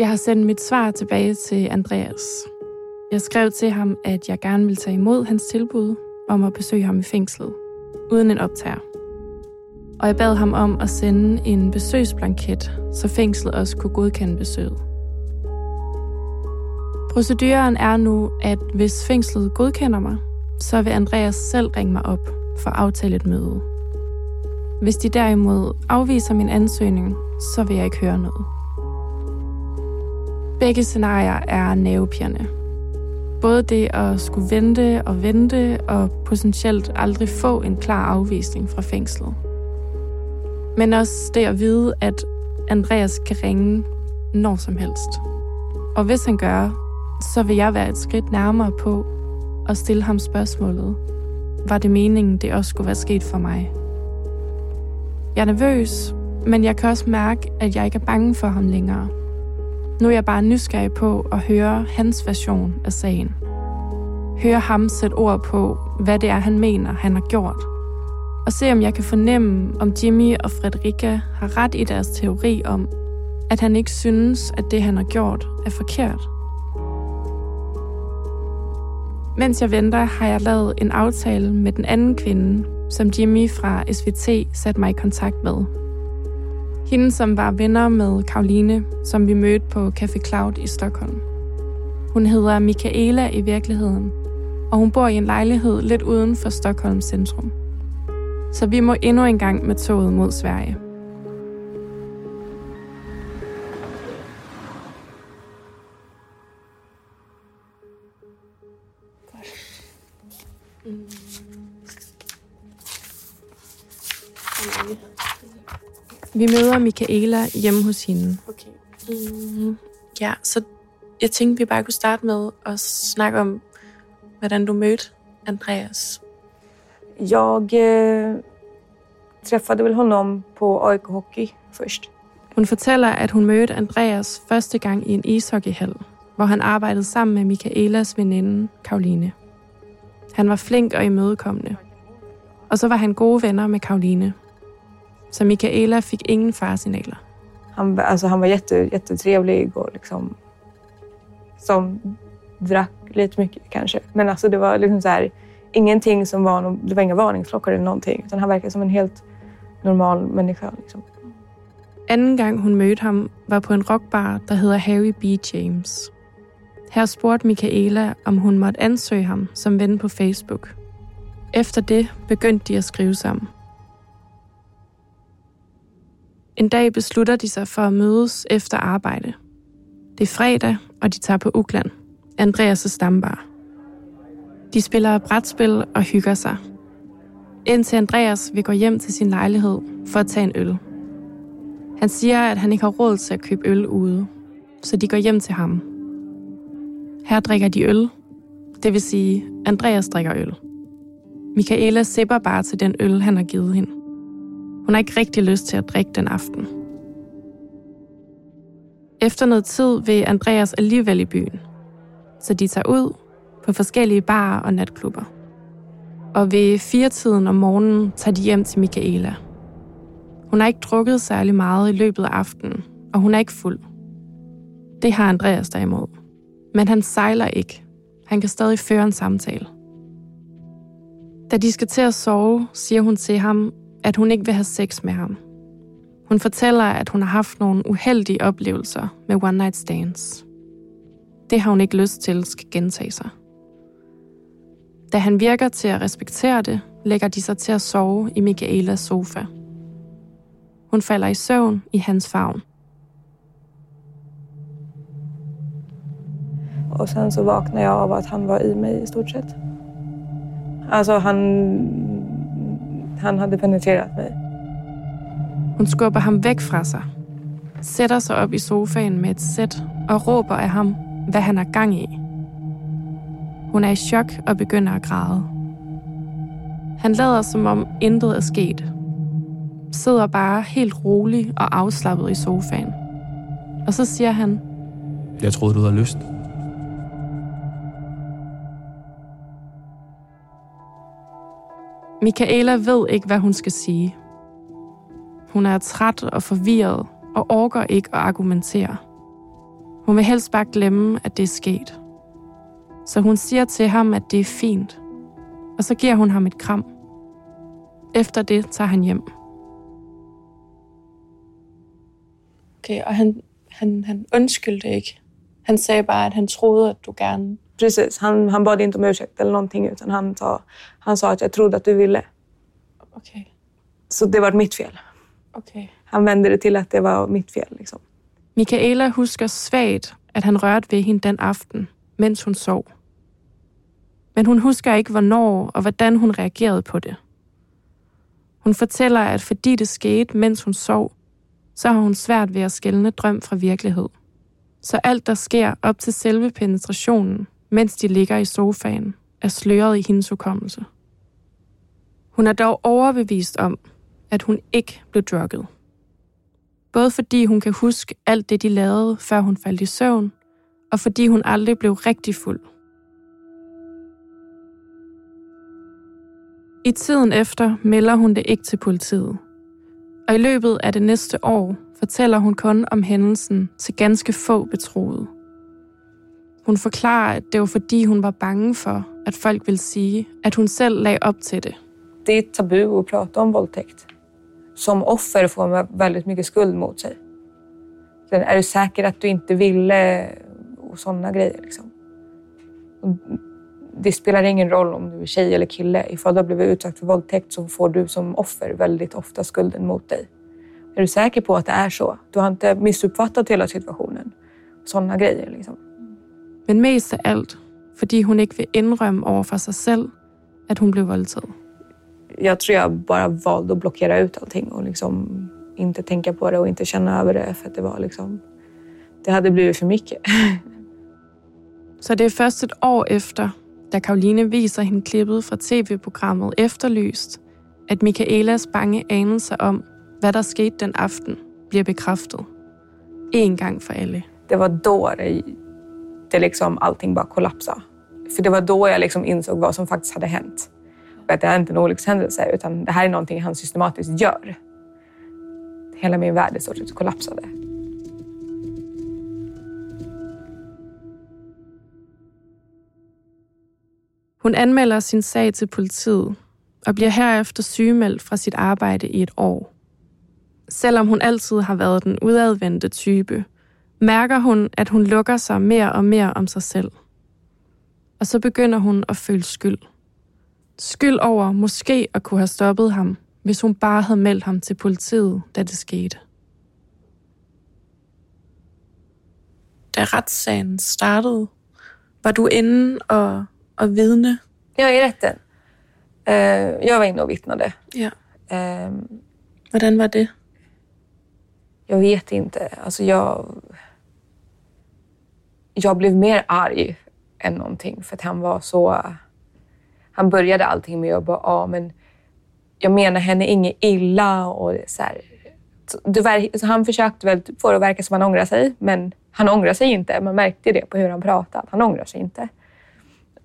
Jeg har sendt mit svar tilbage til Andreas. Jeg skrev til ham, at jeg gerne ville tage imod hans tilbud om at besøge ham i fængslet, uden en optager. Og jeg bad ham om at sende en besøgsblanket, så fængslet også kunne godkende besøget. Proceduren er nu, at hvis fængslet godkender mig, så vil Andreas selv ringe mig op for at aftale et møde. Hvis de derimod afviser min ansøgning, så vil jeg ikke høre noget. Begge scenarier er nervepirrende. Både det at skulle vente og vente og potentielt aldrig få en klar afvisning fra fængslet. Men også det at vide, at Andreas kan ringe når som helst. Og hvis han gør, så vil jeg være et skridt nærmere på at stille ham spørgsmålet. Var det meningen, det også skulle være sket for mig? Jeg er nervøs, men jeg kan også mærke, at jeg ikke er bange for ham længere. Nu er jeg bare nysgerrig på at høre hans version af sagen. Høre ham sætte ord på, hvad det er, han mener, han har gjort. Og se, om jeg kan fornemme, om Jimmy og Frederica har ret i deres teori om, at han ikke synes, at det, han har gjort, er forkert. Mens jeg venter, har jeg lavet en aftale med den anden kvinde, som Jimmy fra SVT satte mig i kontakt med. Hende, som var venner med Karoline, som vi mødte på Café Cloud i Stockholm. Hun hedder Michaela i virkeligheden, og hun bor i en lejlighed lidt uden for Stockholms centrum. Så vi må endnu en gang med toget mod Sverige. Vi møder Michaela hjemme hos hende. Okay. Mm, ja, så jeg tænkte, vi bare kunne starte med at snakke om, hvordan du mødte Andreas. Jag eh, träffade väl honom på AIK Hockey först. Hun fortæller, at hun mødte Andreas første gang i en ishockeyhal, hvor han arbejdede sammen med Michaelas veninde, Karoline. Han var flink og imødekommende. Og så var han gode venner med Karoline. Så Michaela fik ingen farsignaler. Han, alltså, han var jätte, jättetrevlig och liksom som drack lite mycket kanske. Men alltså, det var liksom så här, ingenting som var, no- det var inga varningsklockor eller någonting. Utan han verkade som en helt normal människa. Liksom. Anden gang hun mødte ham, var på en rockbar, der hedder Harry B. James. Her spurgte Michaela, om hun måtte ansøge ham som ven på Facebook. Efter det begyndte de at skrive sammen. En dag beslutter de sig for at mødes efter arbejde. Det er fredag, og de tager på Ukland, Andreas' stambar. De spiller brætspil og hygger sig. Indtil Andreas vil gå hjem til sin lejlighed for at tage en øl. Han siger, at han ikke har råd til at købe øl ude, så de går hjem til ham. Her drikker de øl, det vil sige, Andreas drikker øl. Michaela sipper bare til den øl, han har givet hende. Hun har ikke rigtig lyst til at drikke den aften. Efter noget tid vil Andreas alligevel i byen, så de tager ud på forskellige barer og natklubber. Og ved firetiden om morgenen tager de hjem til Michaela. Hun har ikke drukket særlig meget i løbet af aftenen, og hun er ikke fuld. Det har Andreas derimod. Men han sejler ikke. Han kan stadig føre en samtale. Da de skal til at sove, siger hun til ham, at hun ikke vil have sex med ham. Hun fortæller, at hun har haft nogle uheldige oplevelser med one night stands. Det har hun ikke lyst til skal gentage sig. Da han virker til at respektere det, lægger de sig til at sove i Michaelas sofa. Hun falder i søvn i hans favn. Och sen så vaknade jag av att han var i mig i stort sett. Alltså han, han hade penetrerat mig. Hun skubber ham væk fra sig, sætter sig op i sofaen med et sæt og råber af ham, hvad han har gang i. Hun er i chok og begynder at græde. Han lader som om intet er sket. Sidder bare helt rolig og afslappet i sofaen. Og så siger han, Jeg troede, du havde lyst. Michaela ved ikke, hvad hun skal sige. Hun er træt og forvirret og orker ikke at argumentere. Hun vil helst bare glemme, at det er sket. Så hun siger til ham, at det er fint. Og så giver hun ham et kram. Efter det tager han hjem. Okay, og han, han, han undskyldte ikke. Han sagde bare, at han troede, at du gerne... Precis, han, han bad inte om ursäkt eller någonting utan han sa, han sa att jag trodde att du ville. Okay, Så det var mitt fel. okay. Han vände det till att det var mitt fel. Liksom. Michaela husker svagt, at han rørte ved hende den aften, mens hun sov. Men hun husker ikke, hvornår og hvordan hun reagerede på det. Hun fortæller, at fordi det skete, mens hun sov, så har hun svært ved at skelne drøm fra virkelighed. Så alt, der sker op til selve penetrationen, mens de ligger i sofaen, er sløret i hendes hukommelse. Hun er dog overbevist om, at hun ikke blev drukket. Både fordi hun kan huske alt det, de lavede, før hun faldt i søvn, og fordi hun aldrig blev rigtig fuld. I tiden efter melder hun det ikke til politiet. Og i løbet af det næste år fortæller hun kun om hændelsen til ganske få betroede. Hun forklarer, at det var fordi hun var bange for, at folk ville sige, at hun selv lagde op til det. Det är tabu att prata om våldtäkt. Som offer får man väldigt mycket skuld mot sig. Sen är du säker att du inte ville och sådana grejer. Liksom. Det spelar ingen roll om du är tjej eller kille. Ifall du har blivit utsatt för våldtäkt så får du som offer väldigt ofta skulden mot dig. Är du säker på att det är så? Du har inte missuppfattat hela situationen. Sådana grejer. Liksom. Men mest af alt, fordi hun ikke vil indrømme over for sig selv, at hun blev voldtaget. Jag tror jag bara valde att blockera ut allting och liksom inte tänka på det och inte känna över det för att det var liksom... Det hade blivit för mycket. Så det er først et år efter, da Karoline viser hende klippet fra tv-programmet Efterlyst, at Michaelas bange anelser om, hvad der skete den aften, bliver bekræftet. En gang for alle. det var då det, det liksom, allting bara kollapsa. För det var då jag liksom insåg vad som faktiskt hade hänt. Och att det är inte en olyckshändelse, utan det här är någonting han systematiskt gör. Hela min värld i stort sett kollapsade. Hun anmelder sin sag til politiet og bliver herefter sygemeldt fra sit arbejde i et år. Selvom hun altid har været den udadvendte type, mærker hun, at hun lukker sig mere og mere om sig selv. Og så begynder hun at føle skyld. Skyld over måske at kunne have stoppet ham, hvis hun bare havde meldt ham til politiet, da det skete. Da retssagen startede, var du inde og, og vidne? Är i rätten. Eh, jag var inne och vittnade. Ja. Eh, Hvordan var det? jag vet inte. Alltså jag, jag blev mer arg än någonting för att han var så... Han började allting med att bara, ja men jag menar henne inget illa och så här. Så han försökte väl få det att verka som han ångrar sig, men han ångrar sig inte. Man märkte det på hur han pratade. Han ångrar sig inte.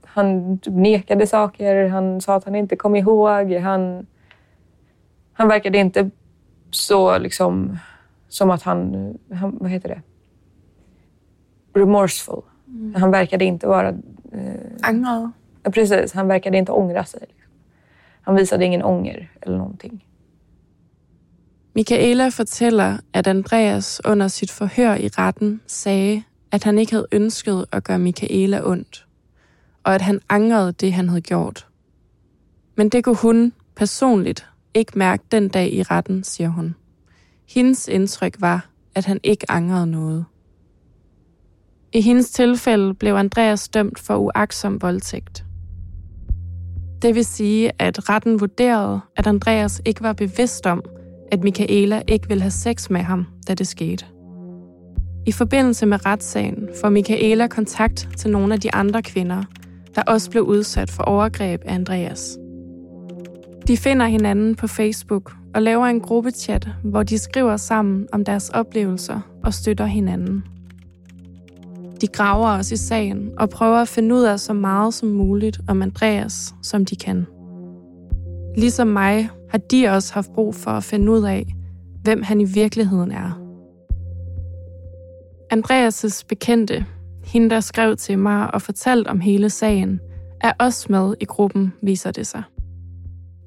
Han nekade saker, han sa att han inte kom ihåg. Han, han verkade inte så liksom som att han, han vad heter det? Remorseful. Han verkade inte vara... Eh, Angret? ja, precis, han verkade inte ångra sig. Liksom. Han visade ingen ånger eller någonting. Michaela fortæller, at Andreas under sit forhør i retten sagde, at han ikke havde ønsket at gøre Michaela ondt, og at han angrede det, han havde gjort. Men det kunne hun personligt ikke mærke den dag i retten, siger hun. Hendes indtryk var, at han ikke angrede noget. I hendes tilfælde blev Andreas dømt for uaksom voldtægt. Det vil sige, at retten vurderede, at Andreas ikke var bevidst om, at Michaela ikke ville have sex med ham, da det skete. I forbindelse med retssagen får Michaela kontakt til nogle af de andre kvinder, der også blev udsat for overgreb af Andreas. De finder hinanden på Facebook og laver en gruppechat, hvor de skriver sammen om deres oplevelser og støtter hinanden. De graver os i sagen og prøver at finde ud af så meget som muligt om Andreas, som de kan. Ligesom mig har de også haft brug for at finde ud af, hvem han i virkeligheden er. Andreas' bekendte, hende der skrev til mig og fortalte om hele sagen, er også med i gruppen, viser det sig.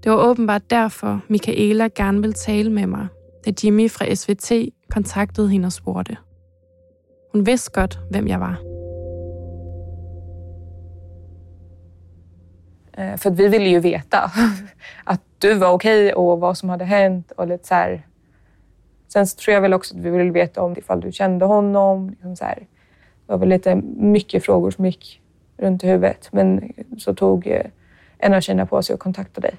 Det var åbenbart derfor, Michaela gerne ville tale med mig, da Jimmy fra SVT kontaktede hende og spurgte. Hun vidste godt, hvem jeg var. Eh, För vi ville ju veta att du var okej och vad som hade hänt och lite så här. Sen så tror jag väl också att vi ville veta om ifall du kände honom. Liksom så här. Det var väl lite mycket frågor som gick runt i huvudet. Men så tog eh, en av tjejerna på sig att kontakta dig.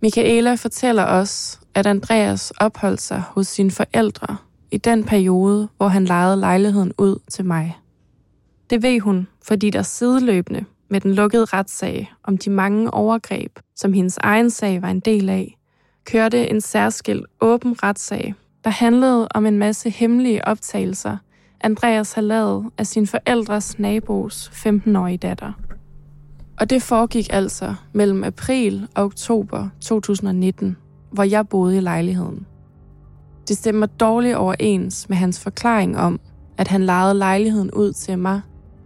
Michaela fortæller os, at Andreas opholdt sig hos sine forældre i den periode, hvor han lejede lejligheden ud til mig. Det ved hun, fordi der sideløbende med den lukkede retssag om de mange overgreb, som hendes egen sag var en del af, kørte en særskilt åben retssag, der handlede om en masse hemmelige optagelser, Andreas har lavet af sin forældres nabos 15-årige datter. Og det foregik altså mellem april og oktober 2019, hvor jeg boede i lejligheden. Det stemmer dårligt overens med hans forklaring om, at han lejede lejligheden ud til mig,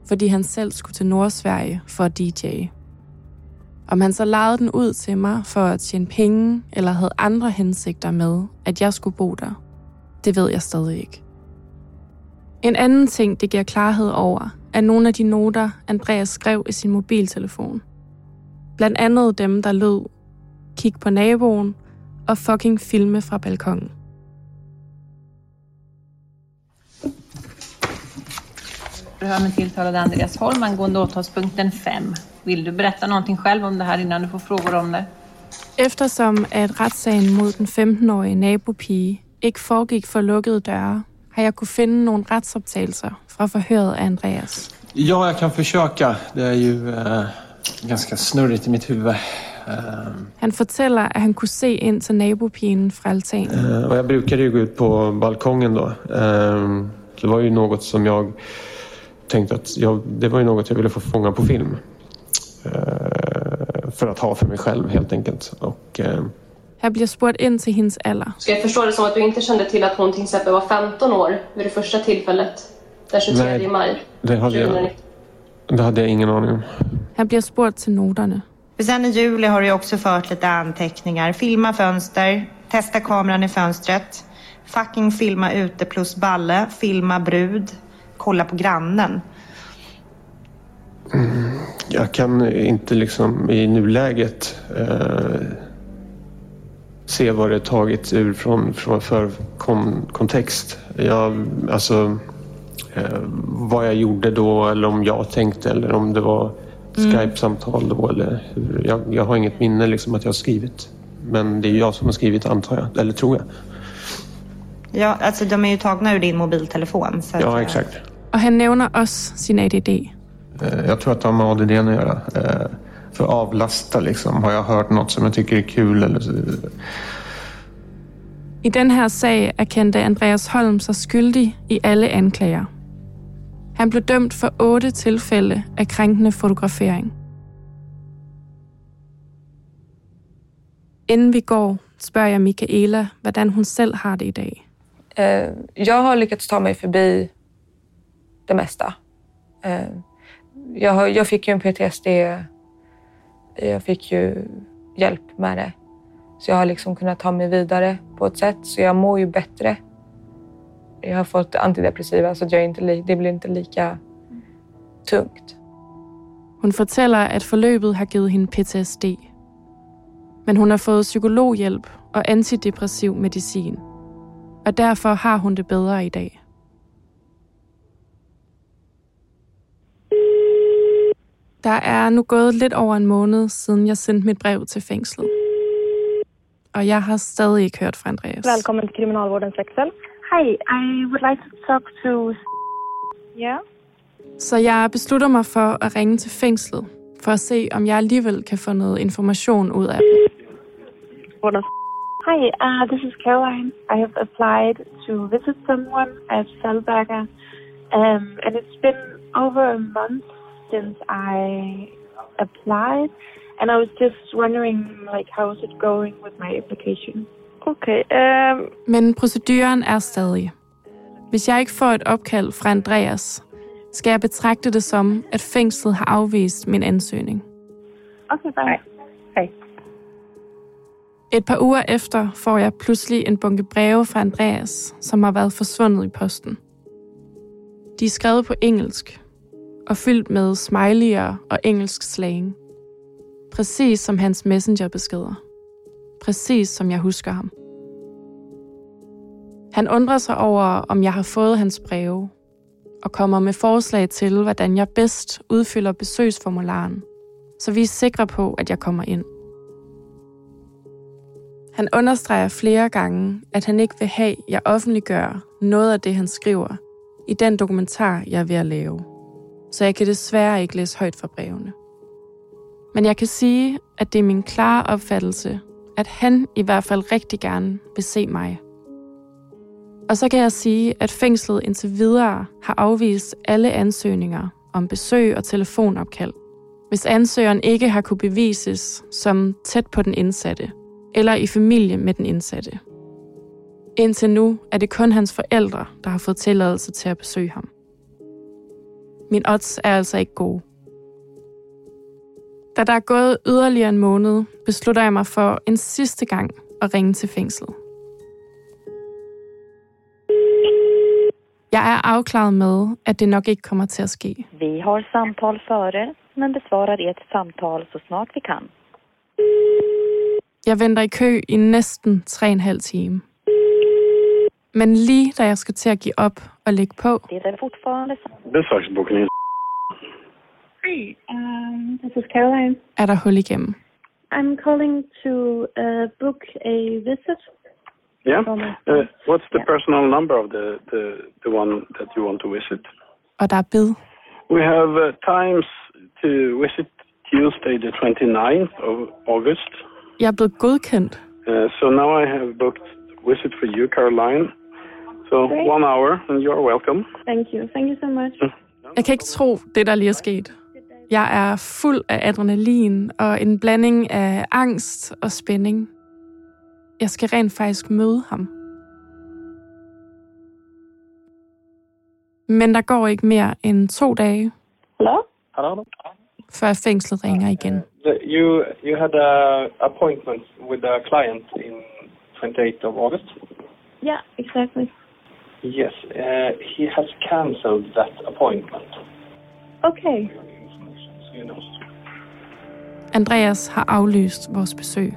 fordi han selv skulle til Nordsverige for at DJ. Om han så lejede den ud til mig for at tjene penge, eller havde andre hensigter med, at jeg skulle bo der, det ved jeg stadig ikke. En anden ting, det giver klarhed over, er nogle af de noter, Andreas skrev i sin mobiltelefon. Blandt andet dem, der lød, kig på naboen og fucking filme fra balkongen. Förhör med tilltalade Andreas Holm angående åtalspunkten 5. Vill du berätta någonting själv om det här innan du får frågor om det? Eftersom at retssagen mod den 15-årige nabopige ikke foregik for lukkede døre, har jeg kunne finde nogle retsoptagelser fra forhøret af Andreas. Ja, jag kan försöka. Det är ju eh, ganska snurrigt i mitt huvud. Eh, Han fortæller, at han kunne se ind til nabopigen fra altanen. eh, och jag brukade ju gå ut på balkongen då. Eh, det var ju något som jag tänkte att jag, det var ju något jag ville få fånga på film. Eh, för att ha för mig själv helt enkelt. Och, eh, Her bliver spurgt ind til hendes alder. Ska jag förstå det som att du inte kände till att hon till exempel var 15 år vid det första tillfället? Den 23 Nej. maj det, hade jag, 2019. det hade jag ingen aning om. Her bliver spurgt til noterne. För sen i juli har du också fört lite anteckningar. Filma fönster, testa kameran i fönstret, fucking filma ute plus balle, filma brud, kolla på grannen. Jag kan inte liksom i nuläget eh, se vad det är taget ur från, från för kon, kontext. Jag, alltså, eh, vad jag gjorde då eller om jag tänkte eller om det var Skype-samtal då eller hur. Jag, jag har inget minne liksom att jag har skrivit. Men det är jag som har skrivit antar jag, eller tror jag. Ja, alltså de är ju tagna ur din mobiltelefon. Så att, Ja, eh, exakt. Og han nævner også sin ADD. Eh, Jag tror att det har med ADD att göra. Eh, För att avlasta liksom. Har jag hört något som jag tycker är kul eller I den her sag erkendte Andreas Holm sig skyldig i alle anklager. Han blev dømt for otte tilfælde af krænkende fotografering. Inden vi går, spørger jeg Michaela, hvordan hun selv har det i dag. Eh, Jag har lyckats ta mig förbi det mesta. Eh, Jag, jag fick ju en PTSD. Jag fick ju hjälp med det. Så jag har liksom kunnat ta mig vidare på ett sätt. Så jag mår ju bättre. Jag har fått antidepressiva så jag är inte det blir inte lika tungt. Hun fortæller, at forløbet har givet hende PTSD. Men hun har fået psykologhjælp og antidepressiv medicin. Og derfor har hun det bedre i dag. Der er nu gået lidt over en måned, siden jeg sendte mit brev til fængslet. Og jeg har stadig ikke hørt fra Andreas. Välkommen till Kriminalvårdens växel. Hi, I would like to talk to... Yeah? Så jeg beslutter mig for at ringe til fængslet, for at se, om jeg alligevel kan få noget information ud af dem. Hi, uh, this is Caroline. I have applied to visit someone at Salberger, um, and it's been over a month since I applied, and I was just wondering, like, how is it going with my application? Okay, um, Men proceduren er stadig. Hvis jeg ikke får et opkald fra Andreas, skal jeg betragte det som, at fængslet har afvist min ansøgning. Okay, bye. Hej. Et par uger efter får jeg pludselig en bunke breve fra Andreas, som har været forsvundet i posten. De er skrevet på engelsk og fyldt med smiley'er og engelsk slang. Præcis som hans messengerbeskeder. Præcis som jeg husker ham. Han undrer sig over, om jeg har fået hans breve, og kommer med forslag til, hvordan jeg bedst udfylder besøgsformularen, så vi er sikre på, at jeg kommer ind. Han understreger flere gange, at han ikke vil have, at jeg offentliggør noget af det, han skriver, i den dokumentar, jeg er ved at lave. Så jeg kan desværre ikke læse højt fra brevene. Men jeg kan sige, at det er min klare opfattelse, at han i hvert fald rigtig gerne vil se mig. Og så kan jeg sige, at fængslet indtil videre har afvist alle ansøgninger om besøg og telefonopkald, hvis ansøgeren ikke har kunne bevises som tæt på den indsatte, eller i familie med den indsatte. Indtil nu er det kun hans forældre, der har fået tilladelse til at besøge ham. Min odds er altså ikke gode. Da der er gået yderligere en måned, beslutter jeg mig for en sidste gang at ringe til fængslet. Jeg er afklaret med, at det nok ikke kommer til at ske. Vi har samtal före, men besvarar ert samtal så snart vi kan. Jeg venter i kø i næsten 3,5 time. Men lige da jeg skal til at give op og lægge på, Det är fortfarande Besöksbokningen. Hi, um, this is Caroline. er der hul igennem. I'm calling to uh, book a visit. Yeah. Uh, what's the personal number of the, the, the one that you want to visit? Og der er bid. We have uh, times to visit Tuesday the 29th of August. Jeg er blevet godkendt. Uh, so now I have booked visit for you, Caroline. So Great. one hour, and you're welcome. Thank you. Thank you so much. Jeg kan ikke tro, det der lige er sket. Jeg er fuld af adrenalin og en blanding af angst og spænding. Jeg skal rent faktisk møde ham. Men der går ikke mere end to dage, Hello? Hello. før fængslet ringer igen. The- You you had a appointment with a client in 28th of August. Yeah, exactly. Yes, uh, he has cancelled that appointment. Okay. So you know. Andreas har aflyst vores besøg.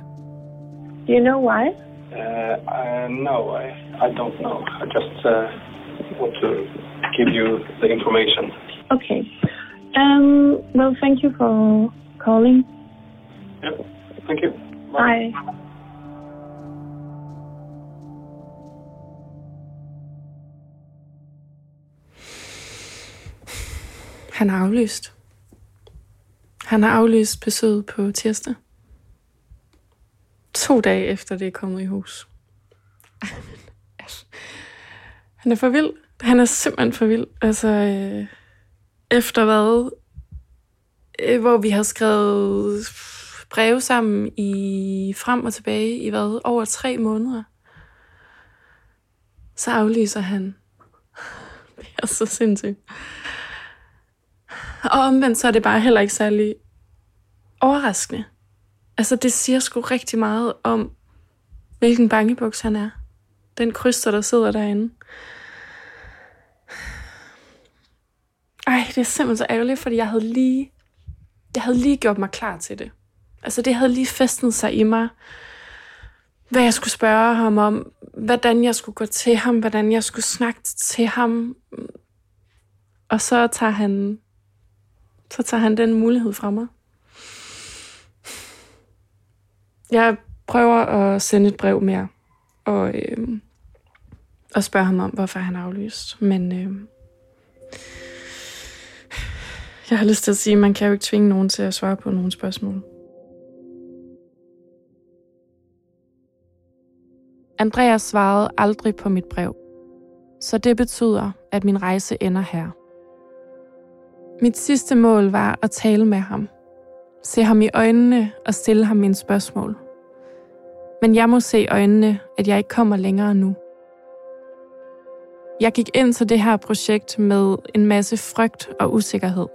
Do you know why? Uh, uh, no, I I don't know. I just uh, want to give you the information. Okay. Um, well, thank you for calling. Yeah. Thank you. Bye. Han har aflyst. Han har aflyst besøget på tirsdag. To dage efter det er kommet i hus. Han er for vild. Han er simpelthen for vild. Altså, øh, efter hvad? Øh, hvor vi har skrevet breve sammen i frem og tilbage i hvad? Over tre måneder. Så aflyser han. Det er så sindssygt. Og omvendt så er det bare heller ikke særlig overraskende. Altså, det siger sgu rigtig meget om, hvilken bangebuks han er. Den kryster, der sidder derinde. Ej, det er simpelthen så ærgerligt, fordi jeg havde lige, jeg havde lige gjort mig klar til det. Altså, det havde lige festet sig i mig, hvad jeg skulle spørge ham om, hvordan jeg skulle gå til ham, hvordan jeg skulle snakke til ham. Og så tager han, så tager han den mulighed fra mig. Jeg prøver at sende et brev mere, og øh, og spørge ham om, hvorfor han aflyst. Men øh, jeg har lyst til at sige, at man kan jo ikke tvinge nogen til at svare på nogle spørgsmål. Andreas svarede aldrig på mit brev, så det betyder, at min rejse ender her. Mit sidste mål var at tale med ham, se ham i øjnene og stille ham mine spørgsmål. Men jeg må se i øjnene, at jeg ikke kommer længere nu. Jeg gik ind til det her projekt med en masse frygt og usikkerhed.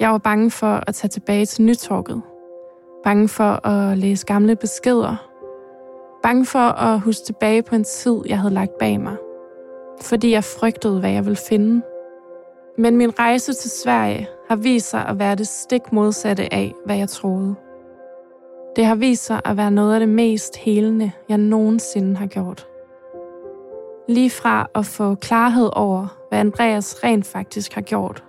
Jeg var bange for at tage tilbage til Nytorket. Bange for at læse gamle beskeder. Bange for at huske tilbage på en tid, jeg havde lagt bag mig. Fordi jeg frygtede, hvad jeg ville finde. Men min rejse til Sverige har vist sig at være det stik modsatte af, hvad jeg troede. Det har vist sig at være noget af det mest helende, jeg nogensinde har gjort. Lige fra at få klarhed over, hvad Andreas rent faktisk har gjort,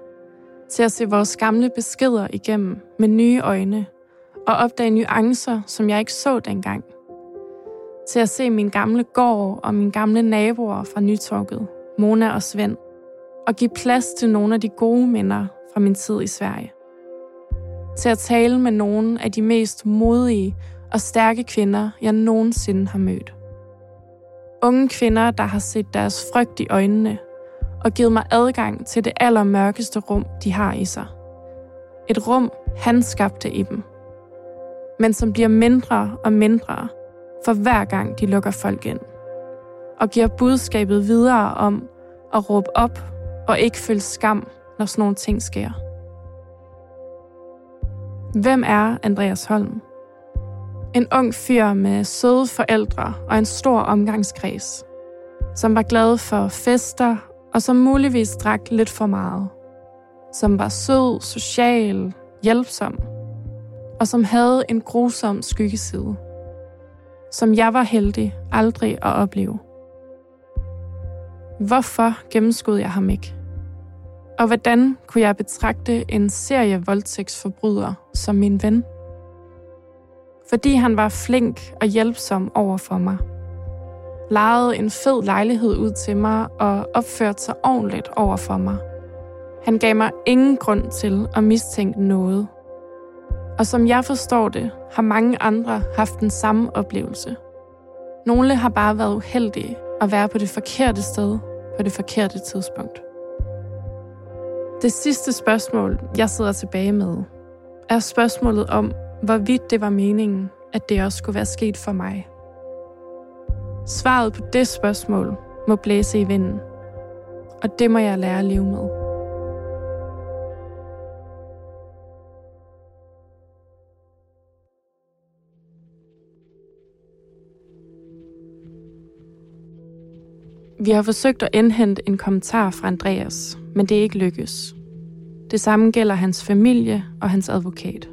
til at se vores gamle beskeder igennem med nye øjne og opdage nuancer, som jeg ikke så dengang. Til at se min gamle gård og mine gamle naboer fra Nytorket, Mona og Svend, og give plads til nogle af de gode minder fra min tid i Sverige. Til at tale med nogle af de mest modige og stærke kvinder, jeg nogensinde har mødt. Unge kvinder, der har set deres frygt i øjnene og givet mig adgang til det allermørkeste rum, de har i sig. Et rum, han skabte i dem. Men som bliver mindre og mindre, for hver gang de lukker folk ind. Og giver budskabet videre om at råbe op og ikke føle skam, når sådan nogle ting sker. Hvem er Andreas Holm? En ung fyr med søde forældre og en stor omgangskreds, som var glad for fester og som muligvis drak lidt for meget. Som var sød, social, hjælpsom og som havde en grusom skyggeside, som jeg var heldig aldrig at opleve. Hvorfor gennemskod jeg ham ikke? Og hvordan kunne jeg betragte en serie voldtægtsforbryder som min ven? Fordi han var flink og hjælpsom over for mig. Lejede en fed lejlighed ud til mig og opførte sig ordentligt over for mig. Han gav mig ingen grund til at mistænke noget. Og som jeg forstår det, har mange andre haft den samme oplevelse. Nogle har bare været uheldige at være på det forkerte sted på det forkerte tidspunkt. Det sidste spørgsmål, jeg sidder tilbage med, er spørgsmålet om, hvorvidt det var meningen, at det også skulle være sket for mig. Svaret på det spørgsmål må blæse i vinden, og det må jeg lære at leve med. Vi har forsøgt at indhente en kommentar fra Andreas, men det er ikke lykkes. Det samme gælder hans familie og hans advokat.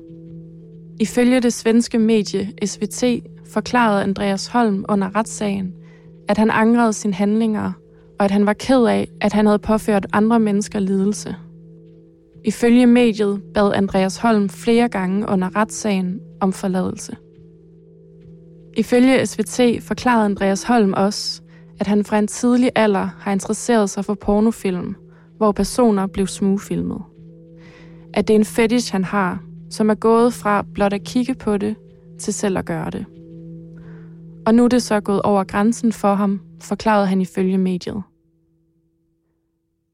Ifølge det svenske medie SVT forklarede Andreas Holm under retssagen, at han angrede sine handlinger, og at han var ked af, at han havde påført andre mennesker lidelse. Ifølge mediet bad Andreas Holm flere gange under retssagen om forladelse. Ifølge SVT forklarede Andreas Holm også, at han fra en tidlig alder har interesseret sig for pornofilm, hvor personer blev smugfilmet. At det er en fetish, han har, som er gået fra blot at kigge på det, til selv at gøre det. Og nu er det så gået over grænsen for ham, forklarede han ifølge mediet.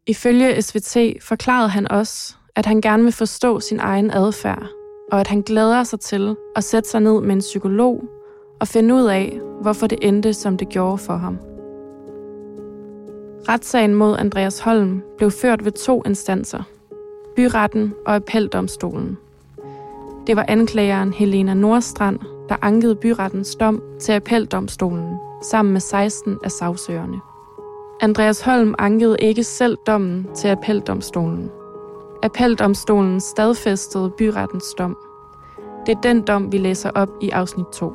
Ifølge SVT forklarede han også, at han gerne vil forstå sin egen adfærd, og at han glæder sig til at sætte sig ned med en psykolog og finde ud af, hvorfor det endte, som det gjorde for ham. Retssagen mod Andreas Holm blev ført ved to instanser. Byretten og appeldomstolen. Det var anklageren Helena Nordstrand, der ankede byrettens dom til appeldomstolen sammen med 16 af sagsøgerne. Andreas Holm ankede ikke selv dommen til appeldomstolen. Appeldomstolen stadfæstede byrettens dom. Det er den dom, vi læser op i afsnit 2.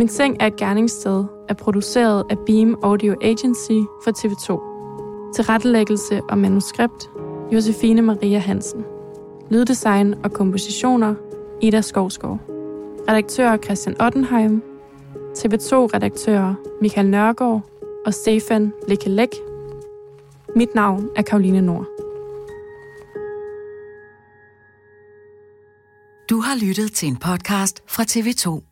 Min Seng er et gerningssted er produceret af Beam Audio Agency for TV2. Til rettelæggelse og manuskript, Josefine Maria Hansen. Lyddesign og kompositioner, Ida Skovskov. Redaktør Christian Ottenheim. TV2-redaktører Michael Nørgaard og Stefan Lekelek. Mit navn er Karoline Nord. Du har lyttet til en podcast fra TV2.